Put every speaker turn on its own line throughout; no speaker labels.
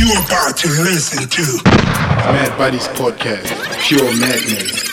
You're about to listen to
Mad Buddies Podcast, Pure Madness.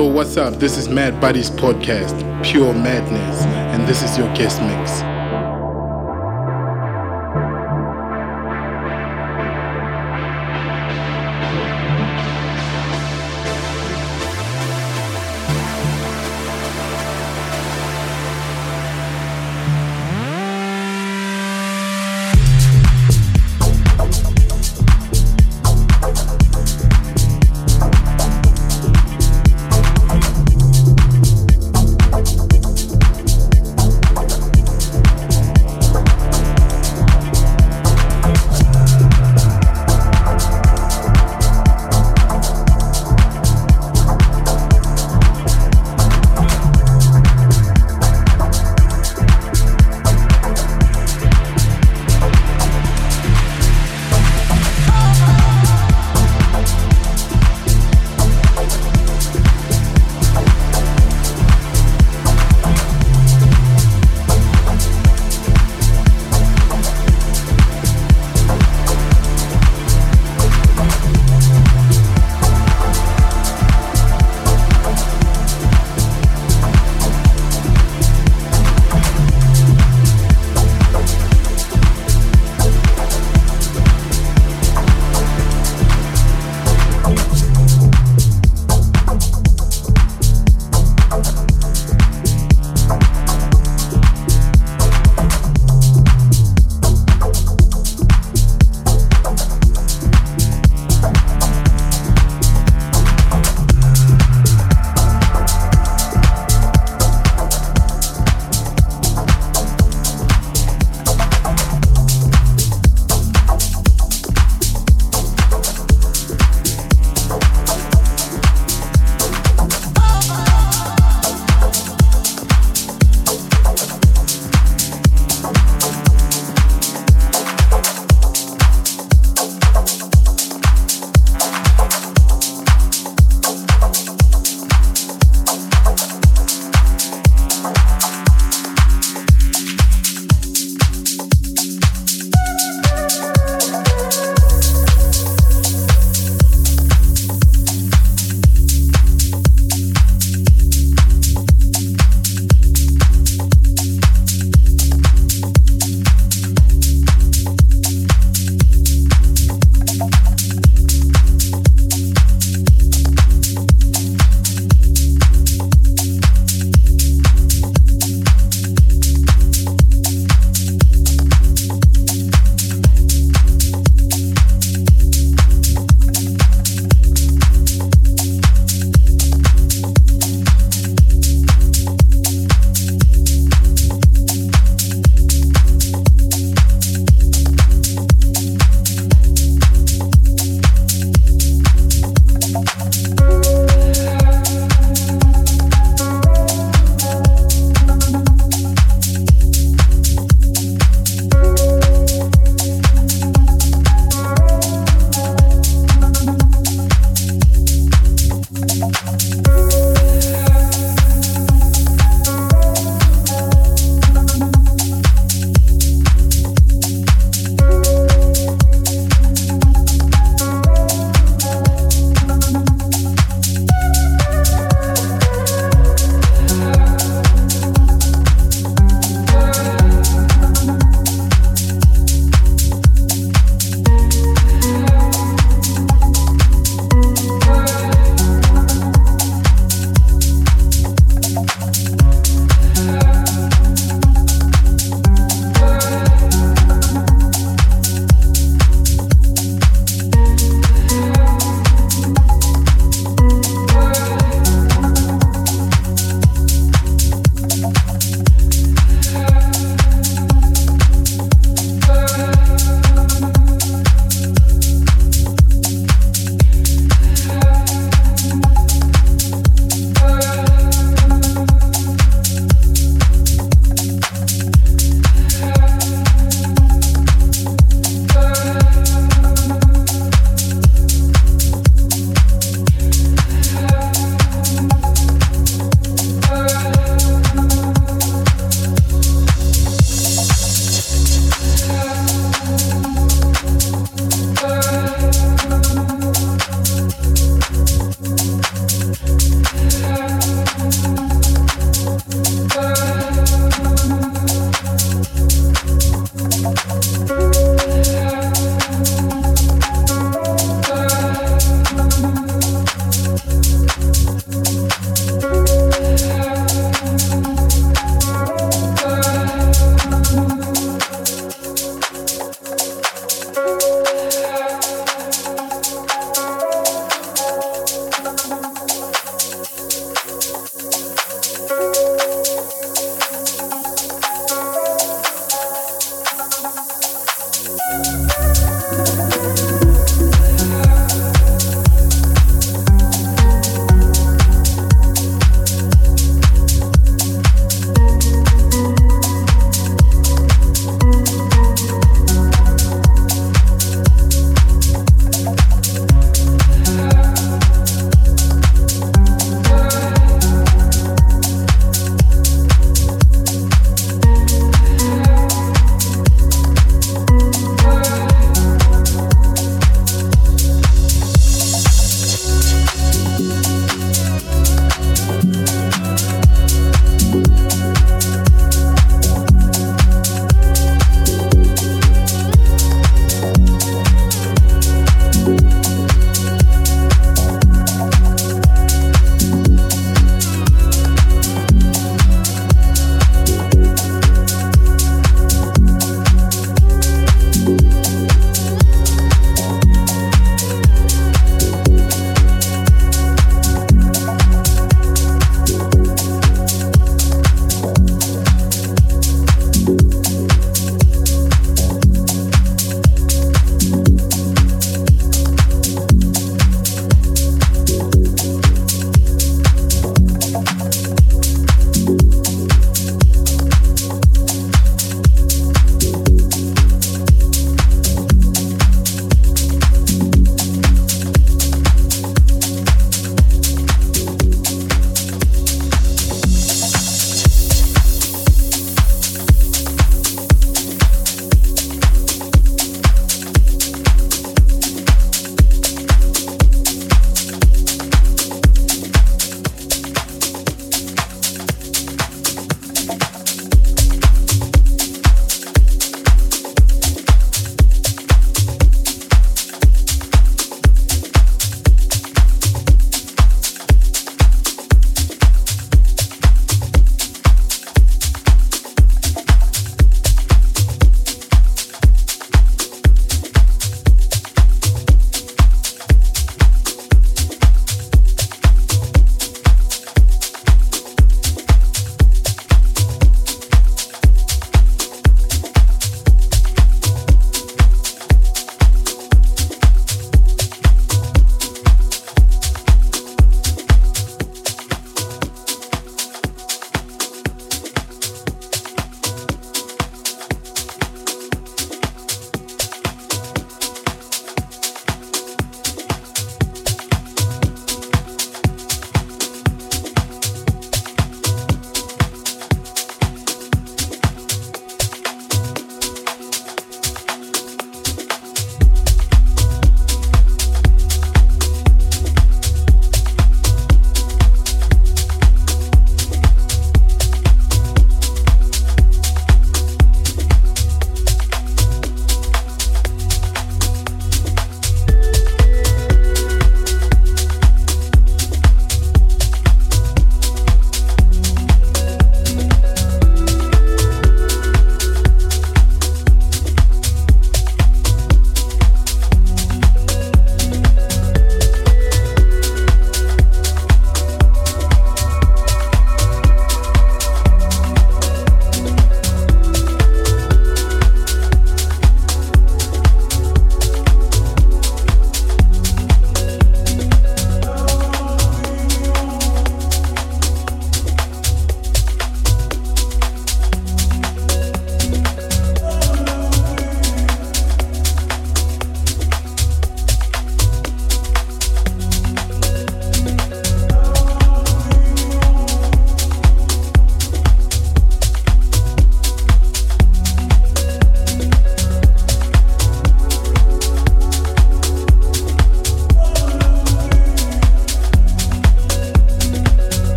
Yo, what's up? This is Mad Buddies Podcast, Pure Madness, and this is your guest mix.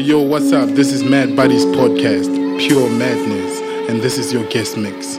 Yo, what's up? This is Mad Buddies Podcast, Pure Madness, and this is your guest mix.